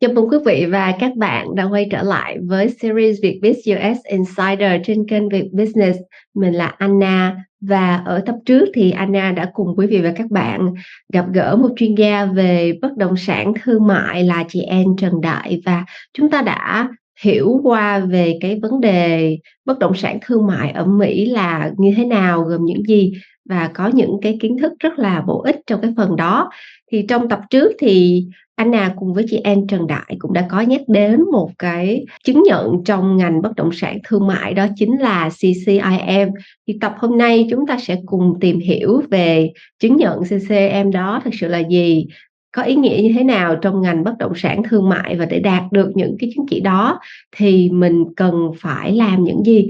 Chào mừng quý vị và các bạn đã quay trở lại với series Việt Biz US Insider trên kênh Việt Business. Mình là Anna và ở tập trước thì Anna đã cùng quý vị và các bạn gặp gỡ một chuyên gia về bất động sản thương mại là chị em Trần Đại và chúng ta đã hiểu qua về cái vấn đề bất động sản thương mại ở Mỹ là như thế nào, gồm những gì và có những cái kiến thức rất là bổ ích trong cái phần đó. Thì trong tập trước thì Anna cùng với chị An Trần Đại cũng đã có nhắc đến một cái chứng nhận trong ngành bất động sản thương mại đó chính là CCIM. Thì tập hôm nay chúng ta sẽ cùng tìm hiểu về chứng nhận CCIM đó thực sự là gì, có ý nghĩa như thế nào trong ngành bất động sản thương mại và để đạt được những cái chứng chỉ đó thì mình cần phải làm những gì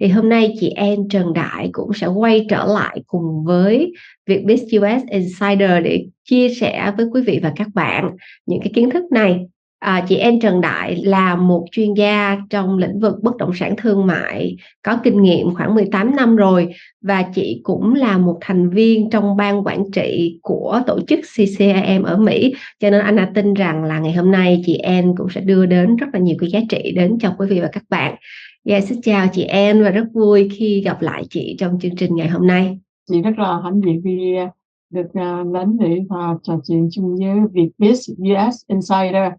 thì hôm nay chị em Trần Đại cũng sẽ quay trở lại cùng với việc Vietbiz US Insider để chia sẻ với quý vị và các bạn những cái kiến thức này. À, chị em Trần Đại là một chuyên gia trong lĩnh vực bất động sản thương mại có kinh nghiệm khoảng 18 năm rồi và chị cũng là một thành viên trong ban quản trị của tổ chức CCIM ở Mỹ cho nên Anna tin rằng là ngày hôm nay chị em cũng sẽ đưa đến rất là nhiều cái giá trị đến cho quý vị và các bạn. Dạ, xin chào chị Em và rất vui khi gặp lại chị trong chương trình ngày hôm nay. Chị rất là hãnh diện vì được uh, đến để uh, trò chuyện chung với Vietbiz US Insider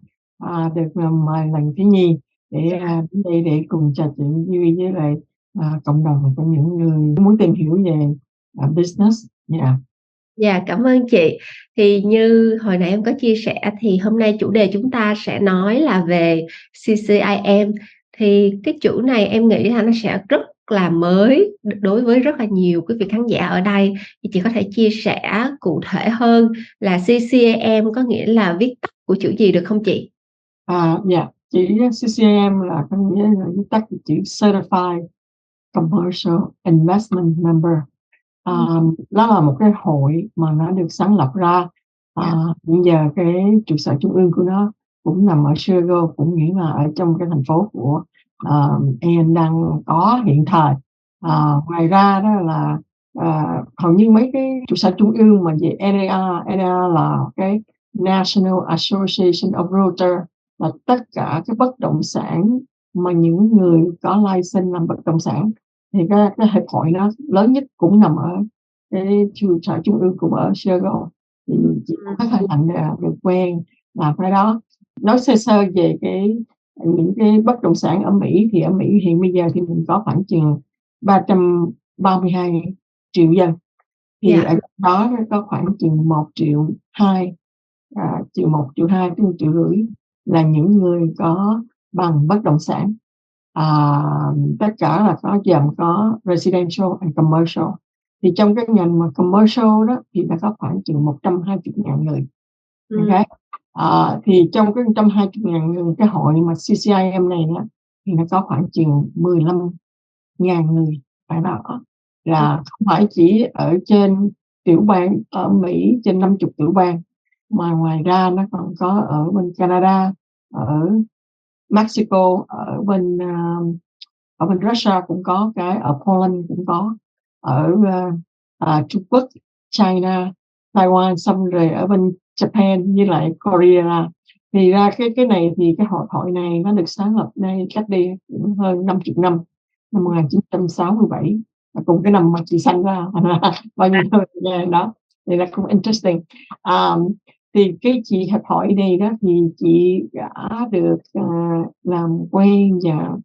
uh, được uh, mời lần thứ nhì để uh, đến đây để cùng trò chuyện vui với lại uh, cộng đồng của những người muốn tìm hiểu về uh, business. Yeah. Dạ, cảm ơn chị. Thì như hồi nãy em có chia sẻ thì hôm nay chủ đề chúng ta sẽ nói là về CCIM thì cái chữ này em nghĩ là nó sẽ rất là mới đối với rất là nhiều quý vị khán giả ở đây thì chị có thể chia sẻ cụ thể hơn là CCAM có nghĩa là viết tắt của chữ gì được không chị? À, dạ, chữ CCAM là có nghĩa là viết tắt của chữ Certified Commercial Investment Member. À, đó là một cái hội mà nó được sáng lập ra. À, bây giờ cái trụ sở trung ương của nó cũng nằm ở Chicago cũng nghĩa là ở trong cái thành phố của uh, em đang có hiện thời. Uh, ngoài ra đó là uh, hầu như mấy cái trụ sở trung ương mà về NAR NAR là cái National Association of Realtor là tất cả cái bất động sản mà những người có license làm bất động sản. Thì cái, cái hiệp hội nó lớn nhất cũng nằm ở cái trụ sở trung ương cũng ở Chicago. Thì chỉ có thể hạnh được quen làm cái đó nói sơ sơ về cái những cái bất động sản ở Mỹ thì ở Mỹ hiện bây giờ thì mình có khoảng chừng 332 triệu dân thì yeah. Dạ. ở đó có khoảng chừng 1 triệu 2 à, triệu 1 triệu 2 tới 1 triệu rưỡi là những người có bằng bất động sản à, tất cả là có dầm có residential and commercial thì trong cái ngành mà commercial đó thì đã có khoảng chừng 120 ngàn người okay? À, thì trong cái 120 ngàn người cái hội mà CCIM này đó, thì nó có khoảng chừng 15 ngàn người phải đó. Là không phải chỉ ở trên tiểu bang ở Mỹ trên 50 tiểu bang mà ngoài ra nó còn có ở bên Canada ở Mexico ở bên uh, ở bên Russia cũng có cái ở Poland cũng có ở uh, uh, Trung Quốc China Taiwan xong rồi ở bên Japan với lại Korea thì ra cái cái này thì cái hội hội này nó được sáng lập đây cách đây cũng hơn 50 năm năm 1967 cùng cái năm mà chị sanh ra. Bao nhiêu gian đó. Thì là cũng interesting. Um, thì cái chị hiệp hội này đó thì chị đã được uh, làm quen và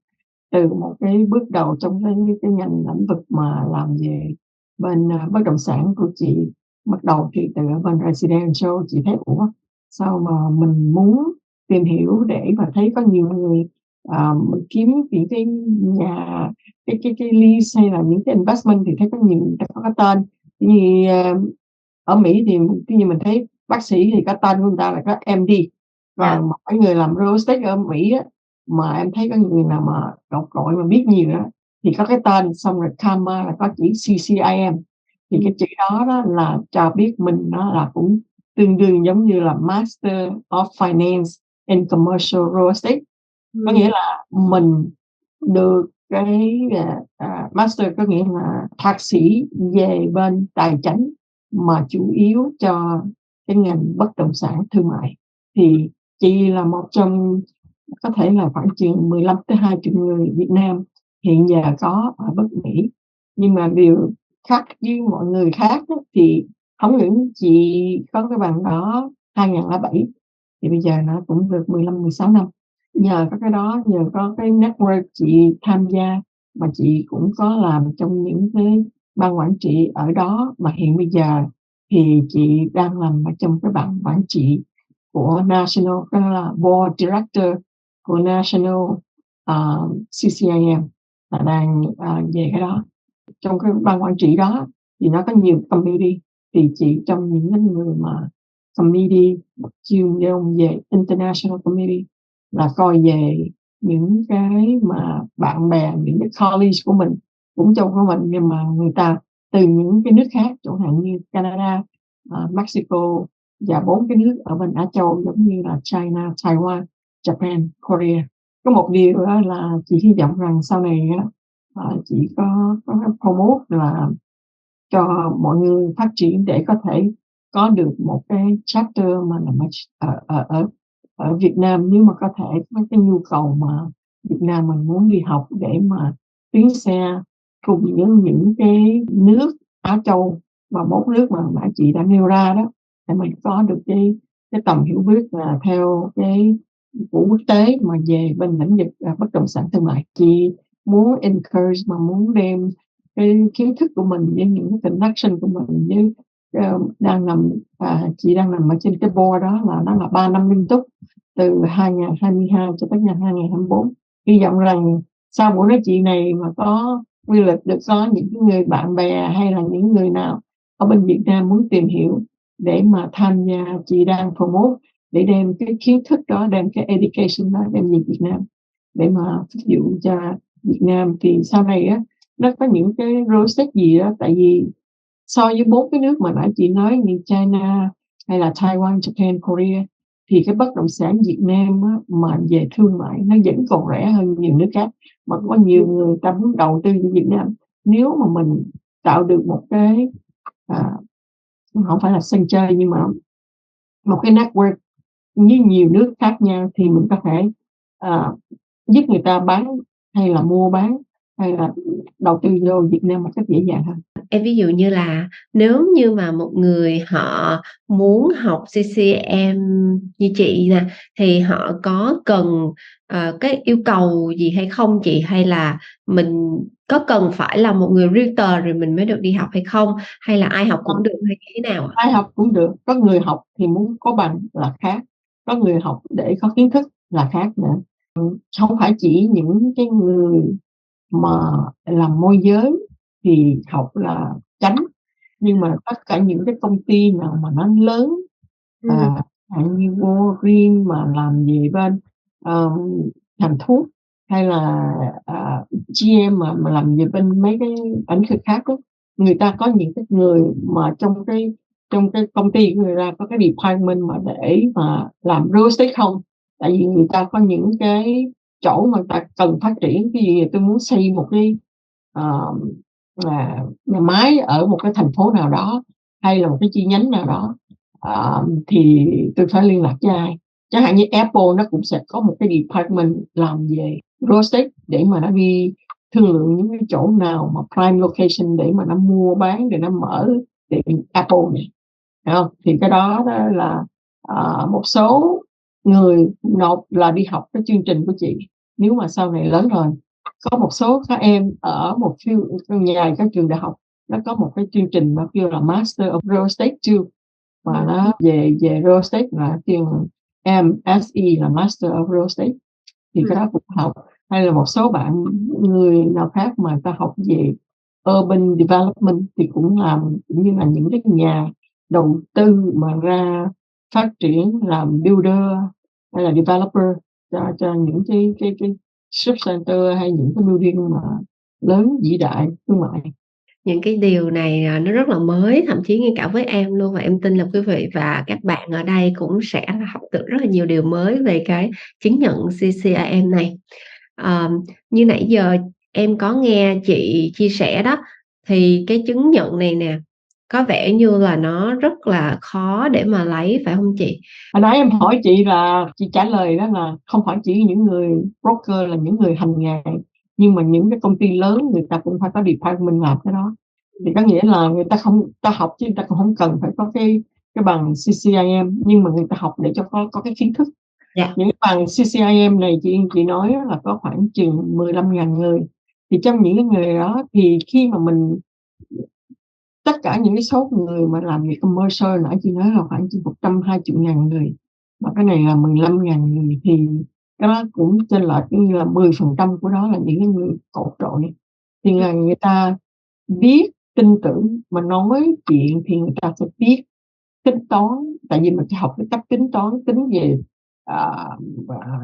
từ một cái bước đầu trong cái cái ngành lĩnh vực mà làm về bên uh, bất động sản của chị bắt đầu thì từ bên residential chị thấy ủa sao mà mình muốn tìm hiểu để mà thấy có nhiều người à, mình kiếm những cái nhà cái cái cái lease hay là những cái investment thì thấy có nhiều người có cái tên. Như uh, ở Mỹ thì khi như mình thấy bác sĩ thì cái tên của người ta là có MD và yeah. mỗi người làm real estate ở Mỹ á, mà em thấy có người nào mà đọc gọi mà biết nhiều đó thì có cái tên xong rồi Karma là có chữ CCIM thì cái chữ đó, đó là cho biết mình nó là cũng tương đương giống như là Master of Finance in Commercial Real Estate. Có nghĩa là mình được cái uh, master có nghĩa là thạc sĩ về bên tài chính mà chủ yếu cho cái ngành bất động sản thương mại. Thì chị là một trong có thể là khoảng chừng 15 tới 20 người Việt Nam hiện giờ có ở Bắc Mỹ. Nhưng mà điều khác với mọi người khác đó, thì không những chị có cái bằng đó 2007 thì bây giờ nó cũng được 15, 16 năm. Nhờ có cái đó, nhờ có cái network chị tham gia mà chị cũng có làm trong những cái ban quản trị ở đó, mà hiện bây giờ thì chị đang làm ở trong cái ban quản trị của National, cái là Board Director của National, ờ, uh, CCIM là đang, uh, về cái đó. Trong cái ban quản trị đó thì nó có nhiều committee, thì chị trong những cái người mà committee chuyên ông về International Committee là coi về những cái mà bạn bè, những cái college của mình cũng trong của mình, nhưng mà người ta từ những cái nước khác, chẳng hạn như Canada, à, Mexico và bốn cái nước ở bên Á Châu giống như là China, Taiwan, Japan, Korea. Có một điều là chị hy vọng rằng sau này họ chỉ có có promote là cho mọi người phát triển để có thể có được một cái chapter mà nằm ở ở ở ở Việt Nam. Nếu mà có thể có cái nhu cầu mà Việt Nam mình muốn đi học để mà tiến xe cùng với những cái nước Á Châu và bốn nước mà nãy chị đã nêu ra đó, để mình có được cái cái tầm hiểu biết là theo cái của quốc tế mà về bên lĩnh vực, bất động sản thương mại. Chị muốn encourage mà muốn đem cái kiến thức của mình với những cái connection của mình với, uh, đang nằm à, chị đang nằm ở trên cái board đó là nó là 3 năm liên tục từ 2022 cho tới năm 2024. Hy vọng rằng sau buổi nói chuyện này mà có quy lịch được có những cái người bạn bè hay là những người nào ở bên Việt Nam muốn tìm hiểu để mà tham gia, chị đang promote để đem cái kiến thức đó, đem cái education đó đem về Việt Nam để mà phục vụ cho Việt Nam. Thì sau này á, nó có những cái real gì đó, tại vì so với bốn cái nước mà nãy chị nói như China hay là Taiwan, Japan, Korea thì cái bất động sản Việt Nam á, mà về thương mại nó vẫn còn rẻ hơn nhiều nước khác, mà có nhiều người ta muốn đầu tư vào Việt Nam. Nếu mà mình tạo được một cái, à, không phải là sân chơi nhưng mà một cái network như nhiều nước khác nhau thì mình có thể, à, giúp người ta bán hay là mua bán hay là đầu tư vô Việt Nam một cách dễ dàng hơn. Em ví dụ như là nếu như mà một người họ muốn học CCM như chị nè, thì họ có cần, ờ, cái yêu cầu gì hay không chị? Hay là mình có cần phải là một người realtor rồi mình mới được đi học hay không? Hay là ai học cũng được hay như thế nào? Ai học cũng được, có người học thì muốn có bằng là khác, có người học để có kiến thức là khác nữa. Ừm, hông phải chỉ những cái người mà làm môi giới thì học là chánh, nhưng mà tất cả những cái công ty nào mà nó lớn, Ừm. à, như Walgreens mà làm về bên, ờ, ngành thuốc hay là, à, GM mà mà làm về bên mấy cái lĩnh vực khác á, người ta có những cái người mà trong cái trong cái công ty người ta có cái department mà để mà làm real estate không. Tại vì người ta có những cái chỗ mà ta cần phát triển, cái gì tôi muốn xây một cái, uh, nhà máy ở một cái thành phố nào đó, hay là một cái chi nhánh nào đó, uh, thì tôi phải liên lạc với ai. Chẳng hạn như Apple nó cũng sẽ có một cái department làm về real để mà nó đi thương lượng những cái chỗ nào mà prime location để mà nó mua bán, để nó mở tiệm Apple này. hiểu? Thì cái đó đó là, uh, một số người nộp là đi học cái chương trình của chị. Nếu mà sau này lớn rồi, có một số các em ở một few vài cái trường đại học, nó có một cái chương trình nó kêu là Master of Real Estate too, và nó về về real estate là kêu MSE là Master of Real Estate, thì cái Ừm. đó cũng học. Hay là một số bạn người nào khác mà ta học về Urban Development thì cũng làm, cũng như là những cái nhà đầu tư mà ra phát triển làm builder hay là developer cho cho những cái cái cái shop center hay những cái building mà lớn vĩ đại, thương mại. Những cái điều này, à, nó rất là mới, thậm chí ngay cả với em luôn và em tin là quý vị và các bạn ở đây cũng sẽ học được rất là nhiều điều mới về cái chứng nhận CCIM này. à, như nãy giờ em có nghe chị chia sẻ đó, thì cái chứng nhận này nè, có vẻ như là nó rất là khó để mà lấy, phải hông chị? Hồi nãy em hỏi chị là chị trả lời đó là không phải chỉ những người broker là những người hành nghề, nhưng mà những cái công ty lớn người ta cũng phải có department làm cái đó. Thì có nghĩa là người ta không ta học chứ người ta cũng hông cần phải có cái cái bằng CCIM, nhưng mà người ta học để cho có có cái kiến thức. Dạ. Những bằng CCIM này chị chị nói là có khoảng chừng 15.000 người, thì trong những người đó thì khi mà mình tất cả những cái số người mà làm việc commercial nãy chị nói là khoảng chừng 120.000 người, mà cái này là 15.000 người thì cái đó cũng chênh lệch như là 10% của đó là những cái người cột trội. Thì là người ta biết, tin tưởng mà nói chuyện thì người ta sẽ biết tính toán, tại vì mình sẽ học cái cách tính toán, tính về, à, à,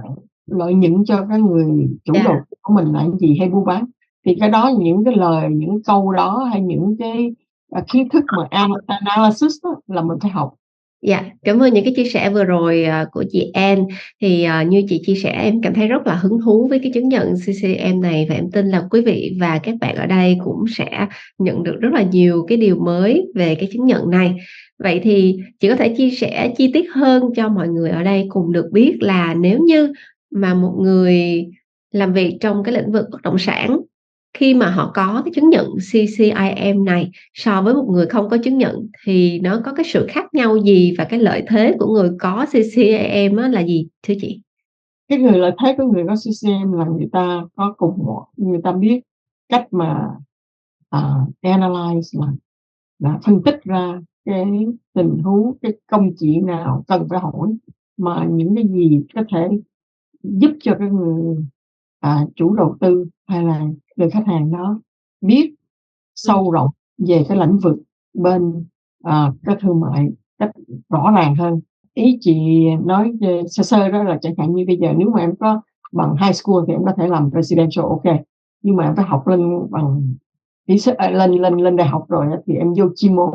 lợi nhuận cho cái người chủ Dạ. đầu của mình là gì hay buôn bán. Thì cái đó những cái lời, những câu đó hay những cái, và kiến thức mà analysis đó, là mình phải học. Dạ, cảm ơn những cái chia sẻ vừa rồi, à, của chị An. Thì, uh, như chị chia sẻ em cảm thấy rất là hứng thú với cái chứng nhận CCM này và em tin là quý vị và các bạn ở đây cũng sẽ nhận được rất là nhiều cái điều mới về cái chứng nhận này. Vậy thì chị có thể chia sẻ chi tiết hơn cho mọi người ở đây cùng được biết là nếu như mà một người làm việc trong cái lĩnh vực bất động sản, khi mà họ có cái chứng nhận CCIM này so với một người không có chứng nhận thì nó có cái sự khác nhau gì và cái lợi thế của người có CCIM là gì thưa chị? Cái người lợi thế của người có CCIM là người ta có cùng một người ta biết cách mà, uh, analyze là là phân tích ra cái tình huống, cái công chuyện nào cần phải hỏi, mà những cái gì có thể giúp cho cái người, à, chủ đầu tư hay là người khách hàng đó biết sâu rộng về cái lĩnh vực bên, à, cái thương mại cách rõ ràng hơn. Ý chị nói sơ sơ đó là chẳng hạn như bây giờ nếu mà em có bằng high school thì em có thể làm residential, kê, nhưng mà em phải học lên bằng à, lên lên lên đại học rồi thì em vô chuyên môn,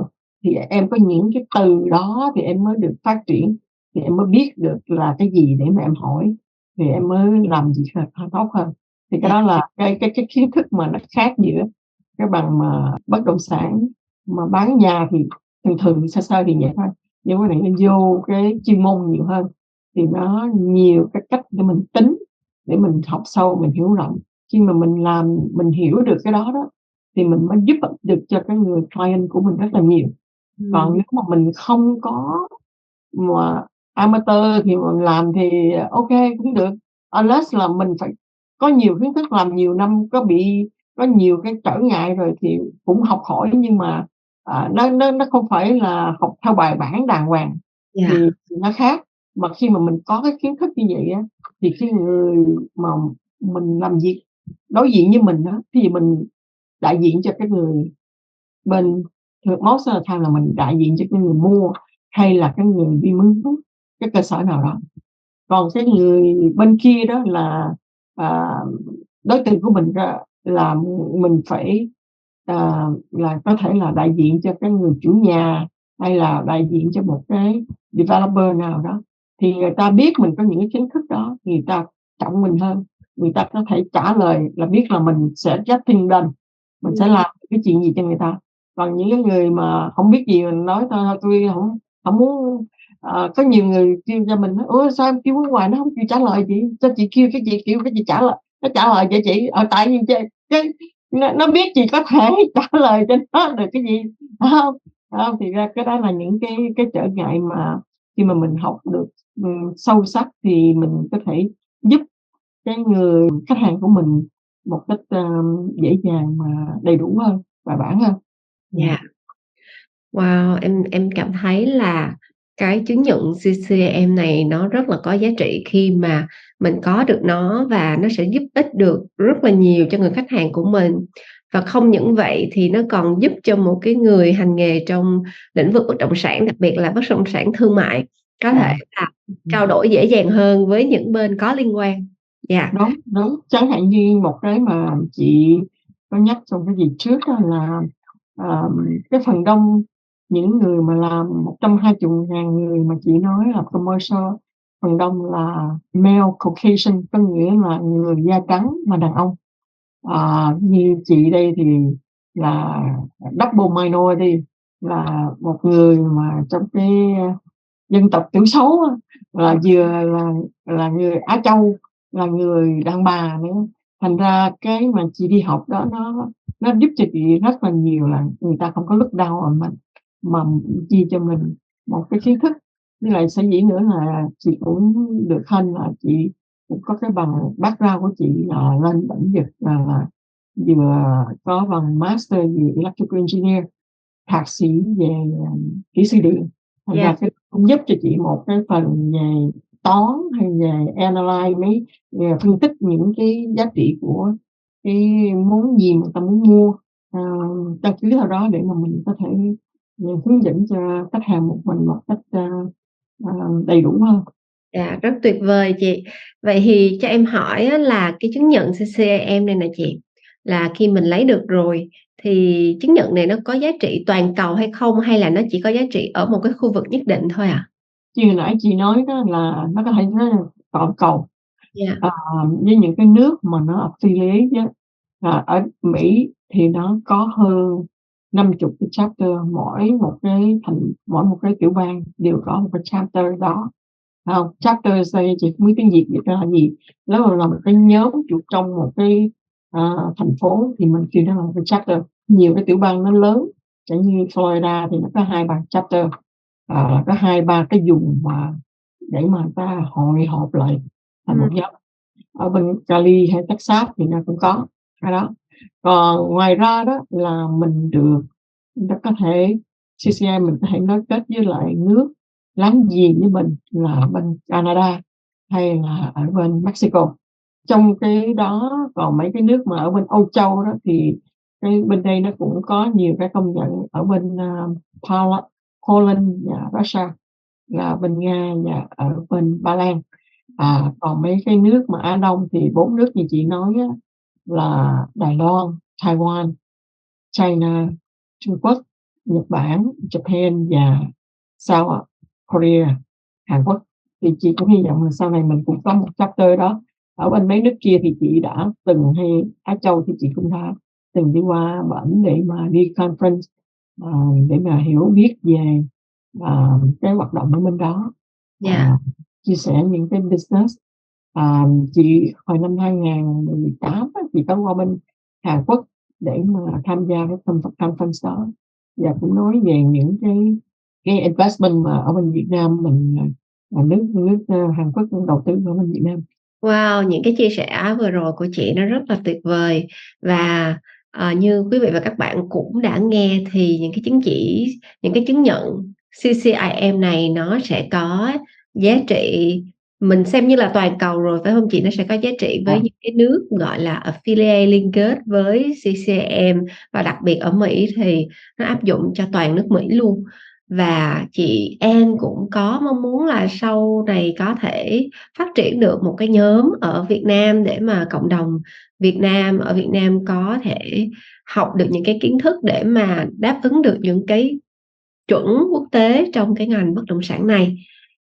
thì em có những cái từ đó thì em mới được phát triển, thì em mới biết được là cái gì để mà em hỏi, thì em mới làm h h tốt hơn. Thì cái đó là cái cái cái kiến thức mà nó khác giữa cái bằng mà bất động sản mà bán nhà thì thường thường sơ sơ thì vậy thôi, nhưng này nó vô cái chuyên môn nhiều hơn, thì nó nhiều cái cách để mình tính, để mình học sâu, mình hiểu rộng. Khi mà mình làm mình hiểu được cái đó đó, thì mình mới giúp được cho cái người client của mình rất là nhiều. Còn Ừm. nếu mà mình không có mà amateur thì mình làm thì, ờ, kê cũng được, unless là mình phải có nhiều kiến thức, làm nhiều năm, có bị có nhiều cái trở ngại rồi thì cũng học hỏi nhưng mà, à, nó nó nó không phải là học theo bài bản đàng hoàng Dạ. thì thì nó khác. Mà khi mà mình có cái kiến thức như vậy á, thì cái người mà mình làm việc đối diện với mình á, thí dụ mình đại diện cho cái người bên thường most the time là mình đại diện cho cái người mua hay là cái người đi mướn cái cơ sở nào đó. Còn cái người bên kia đó là, à, đối tượng của mình ra là mình phải, à, là có thể là đại diện cho cái người chủ nhà, hay là đại diện cho một cái developer nào đó, thì người ta biết mình có những cái kiến thức đó, người ta trọng mình hơn, người ta có thể trả lời là biết là mình sẽ get things done, mình sẽ Ừm. làm cái chuyện gì cho người ta. Còn những cái người mà hổng biết gì mình nói thôi tui hổng hổng muốn à, có nhiều người kêu cho mình nói: "Ủa, sao em kêu hoài nó không chịu trả lời chị? Sao chị kêu cái chị kêu cái chị trả lời nó trả lời cho chị?" ở tại vì ch cái nó nó biết chị có thể trả lời cho nó được cái gì, không, không Thì ra cái đó là những cái cái trở ngại mà khi mà mình học được, um, sâu sắc thì mình có thể giúp cái người khách hàng của mình một cách, um, dễ dàng mà đầy đủ hơn, và bản hơn. Ừ. Dạ. Yeah. Wow, em em cảm thấy là cái chứng nhận CCIM này nó rất là có giá trị khi mà mình có được nó và nó sẽ giúp ích được rất là nhiều cho người khách hàng của mình. Và không những vậy thì nó còn giúp cho một cái người hành nghề trong lĩnh vực bất động sản, đặc biệt là bất động sản thương mại, có thể À. là Ừm, ừm. trao đổi dễ dàng hơn với những bên có liên quan. Dạ. Đúng, đúng. Chẳng hạn như một cái mà chị có nhắc trong cái dịp trước á là, ờm, cái phần đông những người mà làm 120.000 người mà chị nói là commercial, phần đông là male Caucasian, có nghĩa là người da trắng mà đàn ông. à, như chị đây thì là double minority là một người mà trong cái, dân tộc thiểu số là vừa là là người Á Châu, là người đàn bà nữa, thành ra cái mà chị đi học đó nó nó giúp cho chị rất là nhiều là người ta không có lúc đau ở mình, mà chia cho mình một cái kiến thức. Với lại sở dĩ nữa là chị cũng được hên là chị cũng có cái bằng background của chị là lên lĩnh vực là là vừa có bằng Master về Electrical Engineer, thạc sĩ về, à, kỹ sư điện, thành ra Yeah. cái cũng giúp cho chị một cái phần về toán hay về analyze mấy về phân tích những cái giá trị của cái món gì mà ta muốn mua, ờ, căn cứ theo đó để mà mình có thể, ờ, hướng dẫn cho khách hàng một mình một cách, a, đầy đủ hơn. Dạ, rất tuyệt vời chị. Vậy thì cho em hỏi là cái chứng nhận CCIM này nè chị, là khi mình lấy được rồi thì chứng nhận này nó có giá trị toàn cầu hay không? Hay là nó chỉ có giá trị ở một cái khu vực nhất định thôi à? Như nãy chị nói đó là nó có thể là toàn cầu. Yeah. Ờ, với những cái nước mà nó affiliate á, là ở Mỹ thì nó có hơn 50 cái chapter, mỗi một cái thành mỗi một cái tiểu bang đều có một cái chapter đó, phải hông? Chapters đây chị không biết tiếng Việt ra là gì, nó là một cái nhóm trụ trong một cái, ờ, thành phố thì mình kêu nó là một cái chapter. Nhiều cái tiểu bang nó lớn, chẳng như Florida thì nó có 2-3 chapter, ờ, có 2-3 cái vùng mà để mà ta hội họp lại thành một Ừm. nhóm. Ở bên Cali hay Texas thì nó cũng có cái đó. Còn ngoài ra đó là mình được nó có thể CCI mình có thể nối kết với lại nước láng giềng với mình là bên Canada hay là ở bên Mexico. Trong cái đó còn mấy cái nước mà ở bên Âu Châu đó thì cái bên đây nó cũng có nhiều cái công nhận ở bên, uh, Poland và Russia, là bên Nga và ở bên Ba Lan. À, còn mấy cái nước mà Á Đông thì bốn nước như chị nói á là Đài Loan, Taiwan, China, Trung Quốc, Nhật Bản, Japan và South Korea, Hàn Quốc. Thì chị cũng hy vọng là sau này mình cũng có một chapter đó. Ở bên mấy nước kia thì chị đã từng hay Á Châu thì chị cũng đã từng đi qua bển để mà đi conference, ờ, để mà hiểu biết về, ờ, cái hoạt động ở bên đó, Yeah. à, chia sẻ những cái business. À, chị hồi năm 2018 á, chị có qua bên Hàn Quốc để mà tham gia cái conf conference đó và cũng nói về những cái cái investment mà ở bên Việt Nam mình, à, nước nước, ờ, Hàn Quốc đầu tư ở bên Việt Nam. Wow, những cái chia sẻ vừa rồi của chị nó rất là tuyệt vời. Và, ờ, như quý vị và các bạn cũng đã nghe thì những cái chứng chỉ, những cái chứng nhận CCIM này nó sẽ có giá trị mình xem như là toàn cầu rồi, phải hông chị? Nó sẽ có giá trị với À. những cái nước, gọi là, affiliate liên kết với CCIM và đặc biệt ở Mỹ thì nó áp dụng cho toàn nước Mỹ luôn. Và chị An cũng có mong muốn là sau này có thể phát triển được một cái nhóm ở Việt Nam để mà cộng đồng Việt Nam ở Việt Nam có thể học được những cái kiến thức để mà đáp ứng được những cái chuẩn quốc tế trong cái ngành bất động sản này.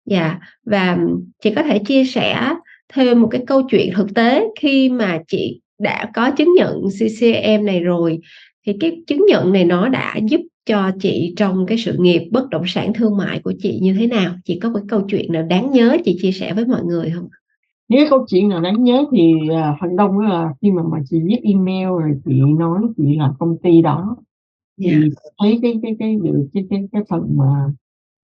Dạ, và chị có thể chia sẻ thêm một cái câu chuyện thực tế khi mà chị đã có chứng nhận CCIM này rồi, thì cái chứng nhận này nó đã giúp cho chị trong cái sự nghiệp bất động sản thương mại của chị như thế nào? Chị có một cái câu chuyện nào đáng nhớ chị chia sẻ với mọi người hông? Nếu cái câu chuyện nào đáng nhớ thì, à, phần đông là khi mà mà chị viết email rồi chị nói chị làm công ty đó, thì Yeah. thấy cái cái cái được cái cái cái phần mà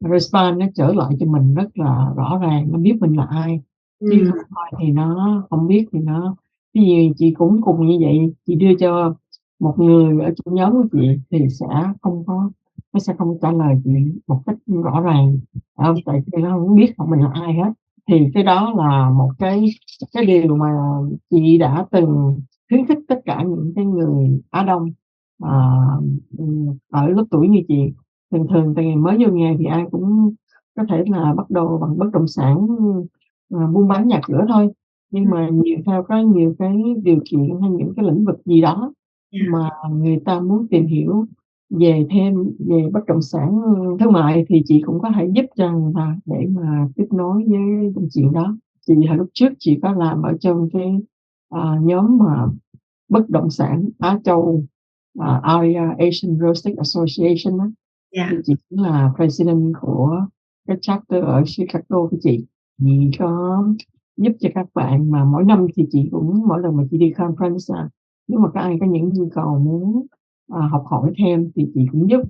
response nó trở lại cho mình rất là rõ ràng, nó biết mình là ai, chứ Ừm. không thôi thì nó không biết thì nó ví dụ chị cũng cùng như vậy, chị đưa cho một người ở trong nhóm của chị thì sẽ không có nó sẽ không trả lời chị một cách rõ ràng, phải hông? Tại vì nó hổng biết mình là ai hết. Thì cái đó là một cái cái điều mà chị đã từng khuyến khích tất cả những cái người Á Đông, ừm, ở lứa tuổi như chị. Thường thường tại vì mới vô nghề thì ai cũng có thể là bắt đầu bằng bất động sản, ờ, buôn bán nhà cửa thôi, nhưng Ừm. mà nhiều theo có nhiều cái điều kiện hay những cái lĩnh vực gì đó Yeah. mà người ta muốn tìm hiểu về thêm về bất động sản, ơ, thương mại thì chị cũng có thể giúp cho người ta để mà kết nối với công chuyện đó. Thì hồi lúc trước chị có làm ở trong cái, ờ, nhóm mà bất động sản Á Châu, ờ, AREA, Asian Real Estate Association á, Dạ. Thì chị cũng là president của cái chapter ở Chicago của chị. Chị có giúp cho các bạn mà mỗi năm thì chị cũng mỗi lần mà chị đi conference, à, nếu mà các ai có những nhu cầu muốn, à, học hỏi thêm thì chị cũng giúp.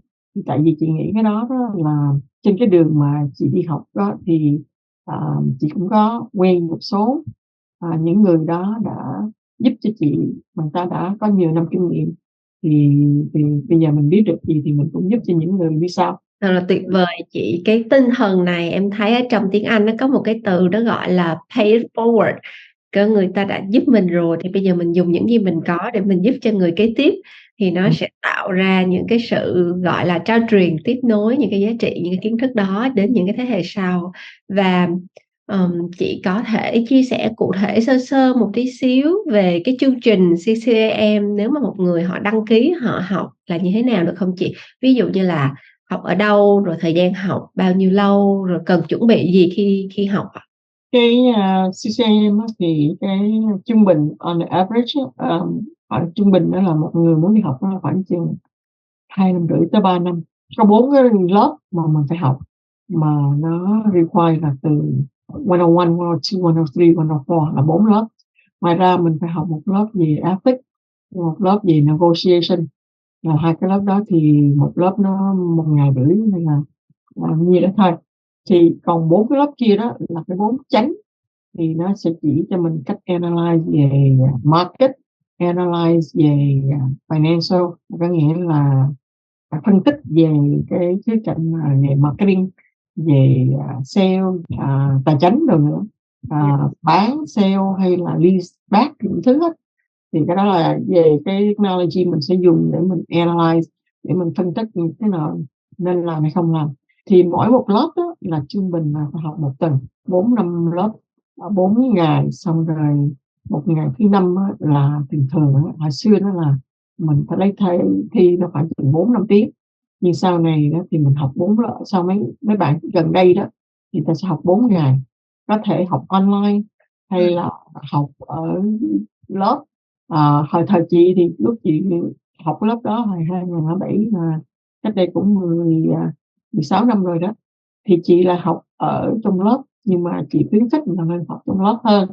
Tại vì chị nghĩ cái đó đó là trên cái đường mà chị đi học đó thì, à, chị cũng có quen một số, à, những người đó đã giúp cho chị, mà ta đã có nhiều năm kinh nghiệm, thì thì bây giờ mình biết được gì thì mình cũng giúp cho những người đi sau. Thật là tuyệt vời chị, cái tinh thần này em thấy ở trong tiếng Anh nó có một cái từ đó gọi là pay it forward, có người ta đã giúp mình rồi thì bây giờ mình dùng những gì mình có để mình giúp cho người kế tiếp, thì nó Ừm. sẽ tạo ra những cái sự, gọi là, trao truyền, tiếp nối những cái giá trị, những cái kiến thức đó đến những cái thế hệ sau. Và, um, chị có thể chia sẻ cụ thể sơ sơ một tí xíu về cái chương trình CCAM nếu mà một người họ đăng ký họ học là như thế nào được không chị? Ví dụ như là học ở đâu, rồi thời gian học bao nhiêu lâu, rồi cần chuẩn bị gì khi khi học ạ? Cái, à, uh, CCAM thì cái trung bình on the average um, khoảng trung bình đó là một người muốn đi học nó khoảng chừng hai năm rưỡi tới 3 năm. Có bốn cái lớp mà mình phải học, mà nó require là từ 101, 102, 103, 104 là bốn lớp. Ngoài ra mình phải học một lớp về ethics, một lớp về negotiation, là hai cái lớp đó thì một lớp nó một ngày rưỡi nên là là như đó thôi. Thì còn bốn cái lớp kia đó là cái bốn chánh, thì nó sẽ chỉ cho mình cách analyze về, market, analyze về, à, financial, có nghĩa là, à, phân tích về cái khía cạnh về marketing, về, à, sale, à, tài chánh đồ nữa, à, bán, sale hay là lease back những thứ hết. Thì cái đó là về cái technology mình sẽ dùng để mình analyze, để mình phân tích những cái nào nên làm hay không làm. Thì mỗi một lớp á là trung bình là phải học 1 tuần, 4, 5 lớp, ờ, 4 ngày, xong rồi một ngày thứ 5 á là thường thường hồi xưa đó là mình phải lấy thi thi nó khoảng chừng 4-5 tiếng, nhưng sau này á thì mình học 4 lớp sau mấy mấy bạn gần đây đó thì ta sẽ học 4 ngày, có thể học online hay là học ở lớp. Ờ, hồi thời chị thì lúc chị học lớp đó hồi 2007 là cách đây cũng mười à, 16 năm rồi đó, thì chị là học ở trong lớp, nhưng mà chị khuyến khích là nên học trong lớp hơn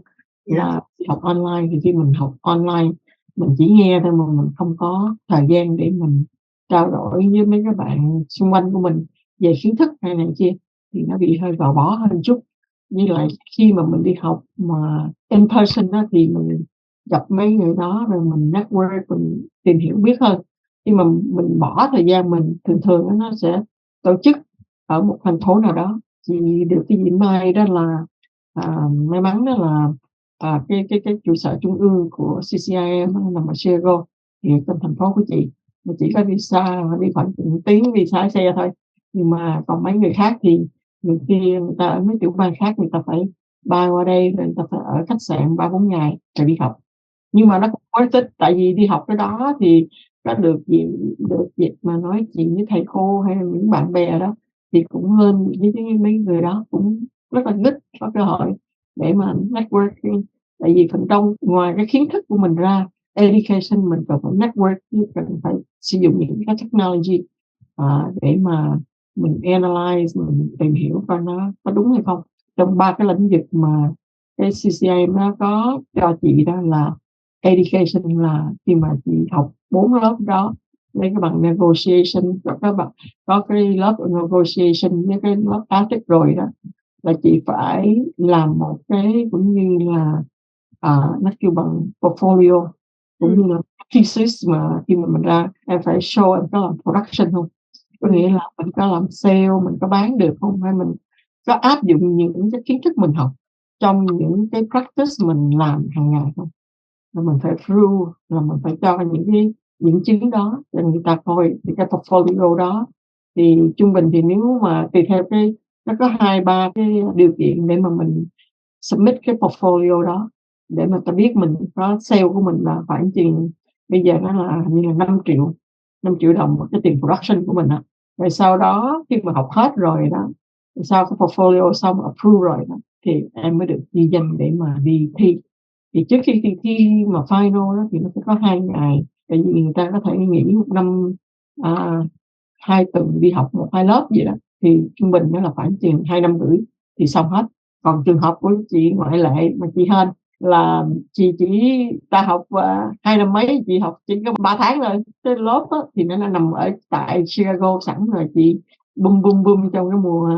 là học online. Thì khi mình học online, mình chỉ nghe thôi mà mình không có thời gian để mình trao đổi với mấy cái bạn xung quanh của mình về kiến thức hay này kia, thì nó bị hơi gò bó hơn chút. Với lại khi mà mình đi học mà in person á thì mình gặp mấy người đó rồi mình network, mình tìm hiểu biết hơn. Nhưng mà mình bỏ thời gian mình thường thường nó sẽ tổ chức ở một thành phố nào đó. Chị được cái dịp may đó là, à, may mắn đó là, à, cái cái cái trụ sở trung ương của CCIM nằm ở Chicago, thì trong thành phố của chị, mà chỉ có đi xa, đi khoảng chừng tiếng đi xe thôi. Nhưng mà còn mấy người khác thì nhiều khi người ta ở mấy tiểu bang khác người ta phải bay qua đây, người ta phải ở khách sạn 3-4 ngày rồi đi học. Nhưng mà nó cũng quá tích tại vì đi học cái đó thì có được dịp được dịp mà nói chuyện với thầy cô hay là những bạn bè đó, thì cũng lên với mấy người đó cũng rất là ít có cơ hội để mà networking. Tại vì phần trong ngoài cái kiến thức của mình ra, education mình cần phải network, mình cần phải sử dụng những cái technology, à, để mà mình analyze, mình tìm hiểu coi nó có đúng hay không. Trong ba cái lĩnh vực mà cái CCIM nó có cho chị đó là education là khi mà chị học bốn lớp đó, lấy cái bằng negotiation, có có bằng có cái lớp negotiation với cái lớp ethics rồi đó, là chị phải làm một cái cũng như là, à, nó kêu bằng portfolio, cũng Ừm. như là thesis mà khi mà mình ra em phải show em có làm production hông? Có nghĩa là mình có làm sale, mình có bán được hông? Hay mình có áp dụng những cái kiến thức mình học trong những cái practice mình làm hàng ngày hông? Là mình phải prove là mình phải cho những cái dẫn chứng đó cho người ta coi, thì cái portfolio đó thì trung bình thì nếu mà tùy theo cái nó có 2-3 cái điều kiện để mà mình submit cái portfolio đó, để mà ta biết mình có sale của mình là khoảng chừng bây giờ nó là hình như là 5 triệu 5 triệu đồng cái tiền production của mình á. Rồi sau đó khi mà học hết rồi đó, rồi sau cái portfolio xong approve rồi đó, thì em mới được ghi danh để mà đi thi. Thì trước khi thi, thi mà final đó thì nó sẽ có hai ngày, tại vì người ta có thể nghỉ một năm, à, hai tuần đi học 1-2 lớp gì đó, thì trung bình nó là khoảng chừng hai năm rưỡi thì xong hết. Còn trường hợp của chị ngoại lệ mà chị hên là chị chỉ ta học, uh, hai năm mấy, chị học chỉ có ba tháng rồi cái lớp đó thì nó nằm ở tại Chicago sẵn rồi, chị bum, bum, bum trong cái mùa,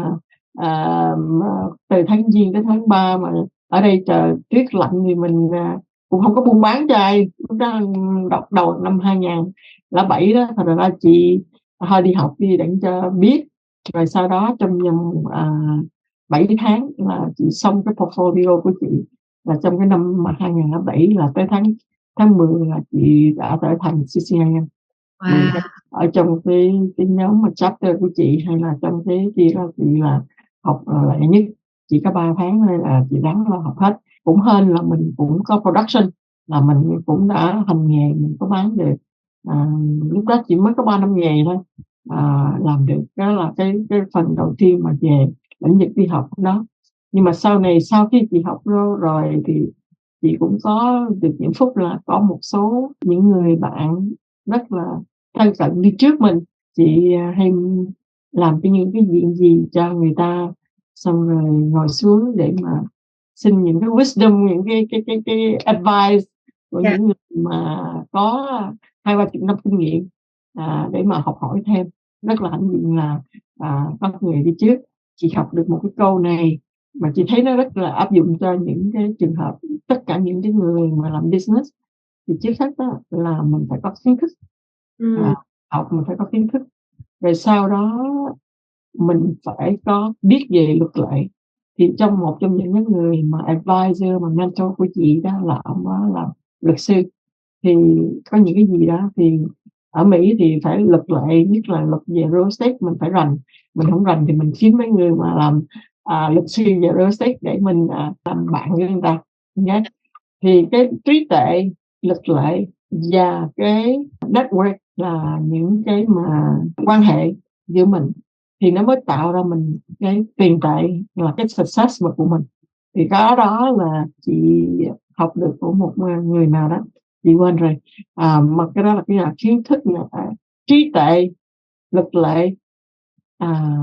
uh, từ tháng Giêng tới tháng 3 mà ở đây trời tuyết lạnh thì mình, uh, cũng không có buôn bán cho ai. Lúc đó, đọc đầu năm 2007 đó, thật ra chị thôi đi học đi để cho biết, rồi sau đó trong vòng, uh, 7 tháng là chị xong cái portfolio của chị. Và trong cái năm mà 2007 là tới tháng tháng 10 là chị đã trở thành CCIM. Wow! ở trong cái cái nhóm mà chapter của chị hay là trong cái kia đó chị là học, lẹ nhất, chỉ có 3 tháng thôi là chị ráng lo học hết. Cũng hên là mình cũng có production, là mình cũng đã hành nghề, mình có bán được. À, lúc đó chỉ mới có 3 năm nghề thôi, à, làm được đó là cái cái phần đầu tiên mà về lĩnh vực đi học đó. Nhưng mà sau này sau khi chị học rồi thì chị cũng có được những phúc là có một số những người bạn rất là thân cận đi trước mình, chị, à, hay làm cho những cái chuyện gì cho người ta, xong rồi ngồi xuống để mà xin những cái wisdom, những cái cái cái cái advice của Yeah. những người mà có 20-30 năm kinh nghiệm, à, để mà học hỏi thêm. Rất là hãnh diện là, à, có người đi trước. Chị học được một cái câu này mà chị thấy nó rất là áp dụng cho những cái trường hợp tất cả những cái người mà làm business. Thì trước hết á là mình phải có kiến thức, Ừm. à, học mình phải có kiến thức, rồi sau đó mình phải có biết về luật lệ. Thì trong một trong những người mà advisor, mà mentor của chị đó là ông đó là luật sư, thì có những cái gì đó thì ở Mỹ thì phải luật lệ, nhất là luật về real estate mình phải rành, mình hổng rành thì mình kiếm mấy người mà làm, à, luật sư về real để mình, à, làm bạn với người ta, nhé. Thì cái trí tuệ, lực lệ và cái network là những cái mà quan hệ giữa mình thì nó mới tạo ra mình cái tiền tệ là cái success của mình. Thì có đó là chị học được của một, à, người nào đó, chị quên rồi, à, mà cái đó là cái là kiến thức là, trí tuệ, lực lệ, à,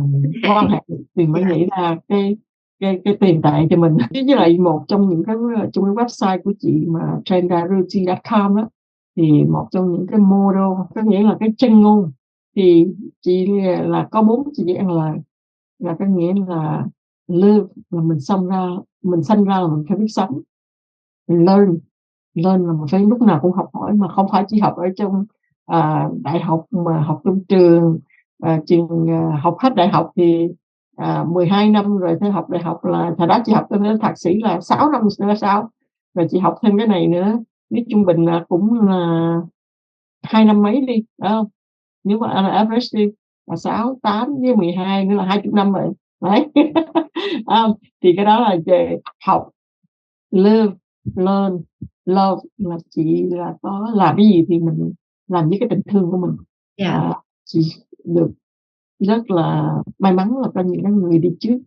quan hệ thì mới nghĩ ra cái cái cái tiền tệ cho mình. Với lại một trong những cái, trong cái website của chị mà trendarealty.com đó, thì một trong những cái model có nghĩa là cái chân ngôn, thì chị, là có 4 chữ N là là có nghĩa là live là mình xông ra mình sinh ra là mình phải biết sống. Learn, learn là mình phải lúc nào cũng học hỏi mà không phải chỉ học ở trong, à, đại học mà học trong trường, à, trường, à, học hết đại học thì, à, 12 năm rồi tới học đại học là hồi đó chị học đến thạc sĩ là 6 năm nữa sao, rồi chị học thêm cái này nữa, nếu trung bình là cũng là 2 năm mấy đi, phải? Nếu mà on average đi là 6, 8 với 12 nữa là 20 năm rồi, đấy. Hông? Thì cái đó là về học, live, learn, love là chị là có làm cái gì thì mình làm với cái tình thương của mình. Yeah. À, chị được rất là may mắn là có những người đi trước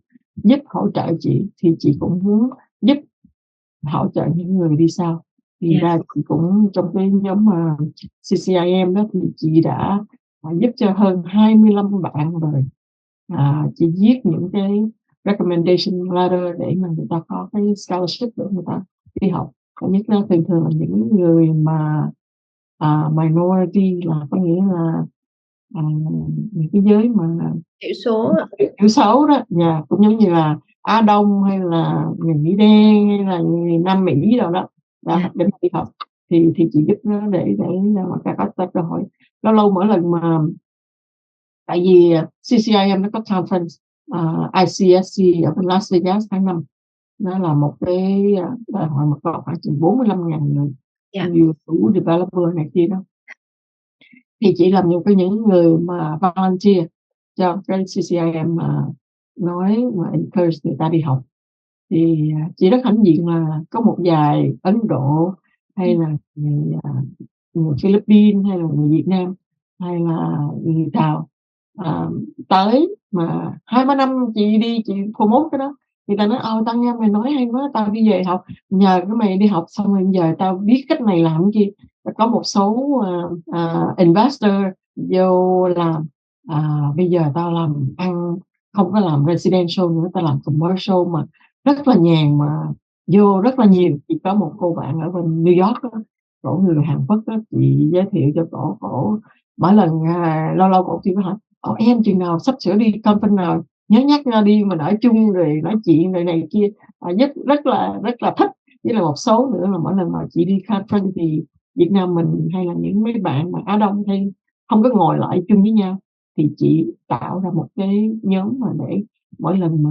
giúp hỗ trợ chị, thì chị cũng muốn giúp hỗ trợ những người đi sau. Thì Yeah. ra chị cũng trong cái nhóm mà CCIM đó thì chị đã, à, giúp cho hơn 25 bạn rồi. À, chị viết những cái recommendation letter để mà người ta có cái scholarship để người ta đi học. Thứ nhất đó thường thường là những người mà, à, minority là có nghĩa là, à, những cái giới mà Thiểu số thiểu số đó, yeah, cũng giống như là Á Đông hay là người Mỹ đen hay là người Nam Mỹ đồ đó, Yeah. để mà đi học. Thì thì chị giúp nó để để mà ta có ta cơ hội. Lâu lâu mỗi lần mà tại vì, à, CCIM nó có conference, à, ICSC ở bên Las Vegas tháng 5, nó là một cái, a, đại hội mà có khoảng chừng 45.000 người, Yeah. nhiều chủ developer này kia đó. Thì chị làm những cái những người mà volunteer cho cái CCIM mà nói mà encourage người ta đi học. Thì, à, chị rất hãnh diện là có một vài Ấn Độ hay là người, à, người Philippines hay là người Việt Nam hay là người Tàu, à, tới mà 2-3 năm chị đi chị promote cái đó, người ta nói: ôi tao nghe mày nói hay quá, tao đi về học, nhờ cái mày đi học xong rồi giờ tao biết cách này làm cái có một số, uh, uh, investor vô làm, uh, bây giờ tao làm ăn không có làm residential nữa, tao làm commercial mà rất là nhàn mà vô rất là nhiều. chỉ có một cô bạn ở bên New York đó, cổ người Hàn Quốc đó, chị giới thiệu cho cổ, cổ mỗi lần, à, lâu lâu cổ kêu cổ hỏi: "Ồ, em chừng nào sắp sửa đi conference nào nhớ nhắc nhau đi mà ở chung rồi nói chuyện rồi này kia." À, rất rất là rất là thích. Với là một số nữa là mỗi lần mà chị đi conference thì Việt Nam mình hay là những mấy bạn mà Á Đông thì không có ngồi lại chung với nhau, thì chị tạo ra một cái nhóm mà để mỗi lần mà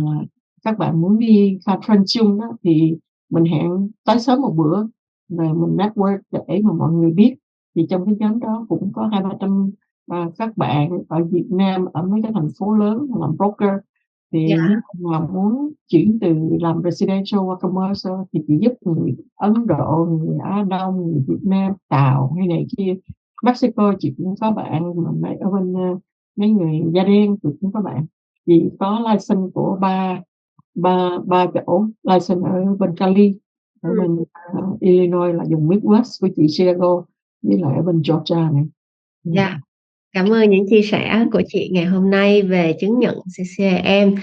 các bạn muốn đi conference chung đó, thì mình hẹn tới sớm một bữa, rồi mình network để mà mọi người biết. Thì trong cái nhóm đó cũng có hai ba trăm à, các bạn ở Việt Nam, ở mấy cái thành phố lớn làm broker, thì Dạ. nếu nào muốn chuyển từ làm residential qua commercial thì chị giúp người Ấn Độ, người Á Đông, người Việt Nam, Tàu hay này kia. Mexico chị cũng có bạn mà ở bên, ơ, mấy người da đen chị cũng có bạn. Chị có license của 3 3 3 chỗ, license ở bên Cali, ở Ừm. bên, à, Illinois là vùng Midwest của chị Chicago, với lại ở bên Georgia nữa. Ừm. Dạ. Cảm ơn những chia sẻ của chị ngày hôm nay về chứng nhận CCM.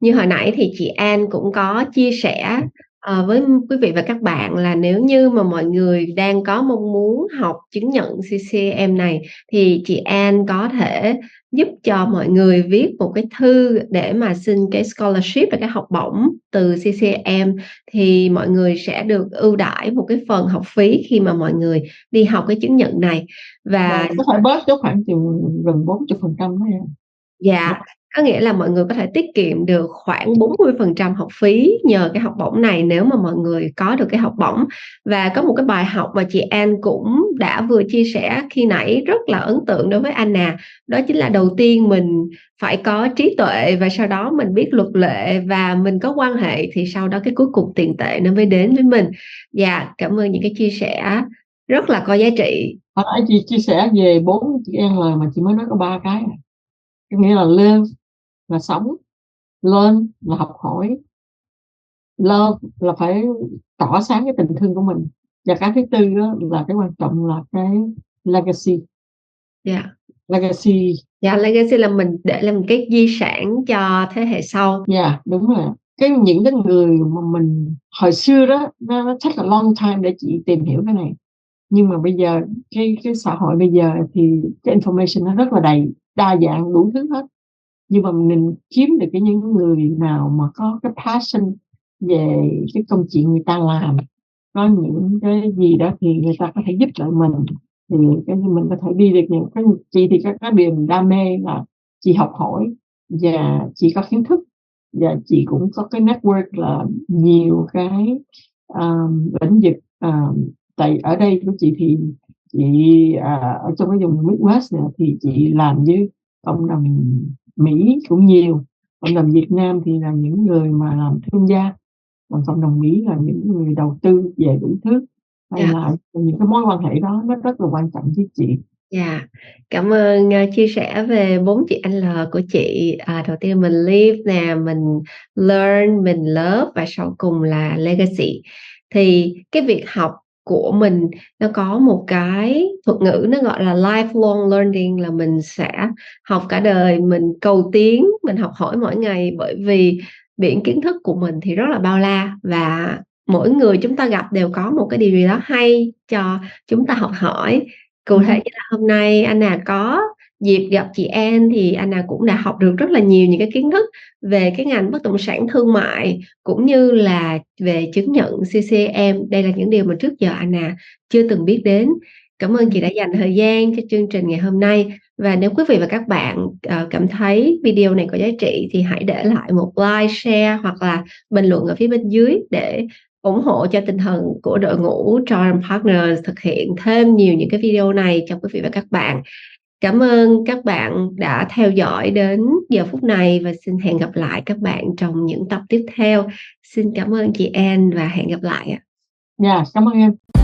Như hồi nãy thì chị An cũng có chia sẻ, ờ, với quý vị và các bạn là nếu như mà mọi người đang có mong muốn học chứng nhận CCIM này thì chị An có thể giúp cho mọi người viết một cái thư để mà xin cái scholarship và cái học bổng từ CCIM, thì mọi người sẽ được ưu đãi một cái phần học phí khi mà mọi người đi học cái chứng nhận này. Và Và có thể bớt chút khoảng chừng gần 40% đó em. Dạ, có nghĩa là mọi người có thể tiết kiệm được khoảng 40% học phí nhờ cái học bổng này nếu mà mọi người có được cái học bổng. Và có một cái bài học mà chị An cũng đã vừa chia sẻ khi nãy rất là ấn tượng đối với Anna, đó chính là đầu tiên mình phải có trí tuệ và sau đó mình biết luật lệ và mình có quan hệ thì sau đó cái cuối cùng tiền tệ nó mới đến với mình. Dạ, cảm ơn những cái chia sẻ rất là có giá trị. Hồi nãy chị chia sẻ về bốn chị em lời mà chị mới nói có ba cái. Có nghĩa là live là sống, learn là học hỏi, love là phải tỏ sáng cái tình thương của mình. Và cái thứ tư á là cái quan trọng là cái legacy. Dạ. Legacy. Dạ, legacy là mình để làm cái di sản cho thế hệ sau. Yeah, đúng rồi. Cái những cái người mà mình hồi xưa đó, nó nó take a long time để chị tìm hiểu cái này. Nhưng mà bây giờ cái cái xã hội bây giờ thì cái information nó rất là đầy, đa dạng đủ thứ hết. Nhưng mà mình kiếm được cái những người nào mà có cái passion về cái công chuyện người ta làm, có những cái gì đó thì người ta có thể giúp lại mình, thì cái như mình có thể đi được những cái chị thì các cái điều đam mê là chị học hỏi và chị có kiến thức và chị cũng có cái network là nhiều cái, um, lĩnh vực, um, tại ở đây của chị thì chị, uh, ở trong cái vùng Midwest này thì chị làm với cộng đồng Mỹ cũng nhiều, cộng đồng Việt Nam thì là những người mà làm thương gia, còn cộng đồng Mỹ là những người đầu tư về đủ thứ. Hay Dạ. là những cái mối quan hệ đó nó rất là quan trọng với chị. Dạ, cảm ơn, ơ, chia sẻ về 4 chữ L của chị. À, đầu tiên mình live nè, mình learn, mình love và sau cùng là legacy. Thì cái việc học của mình nó có một cái thuật ngữ nó gọi là lifelong learning là mình sẽ học cả đời, mình cầu tiến, mình học hỏi mỗi ngày bởi vì biển kiến thức của mình thì rất là bao la và mỗi người chúng ta gặp đều có một cái điều gì đó hay cho chúng ta học hỏi. Cụ Ừm thể như là hôm nay Anna có dịp gặp chị An thì Anna cũng đã học được rất là nhiều những cái kiến thức về cái ngành bất động sản thương mại, cũng như là về chứng nhận CCM Đây là những điều mà trước giờ Anna chưa từng biết đến. Cảm ơn chị đã dành thời gian cho chương trình ngày hôm nay. Và nếu quý vị và các bạn, ờ, cảm thấy video này có giá trị thì hãy để lại một like, share hoặc là bình luận ở phía bên dưới để ủng hộ cho tinh thần của đội ngũ Troy Partners thực hiện thêm nhiều những cái video này cho quý vị và các bạn. Cảm ơn các bạn đã theo dõi đến giờ phút này và xin hẹn gặp lại các bạn trong những tập tiếp theo. Xin cảm ơn chị An và hẹn gặp lại ạ. Yeah, cảm ơn em.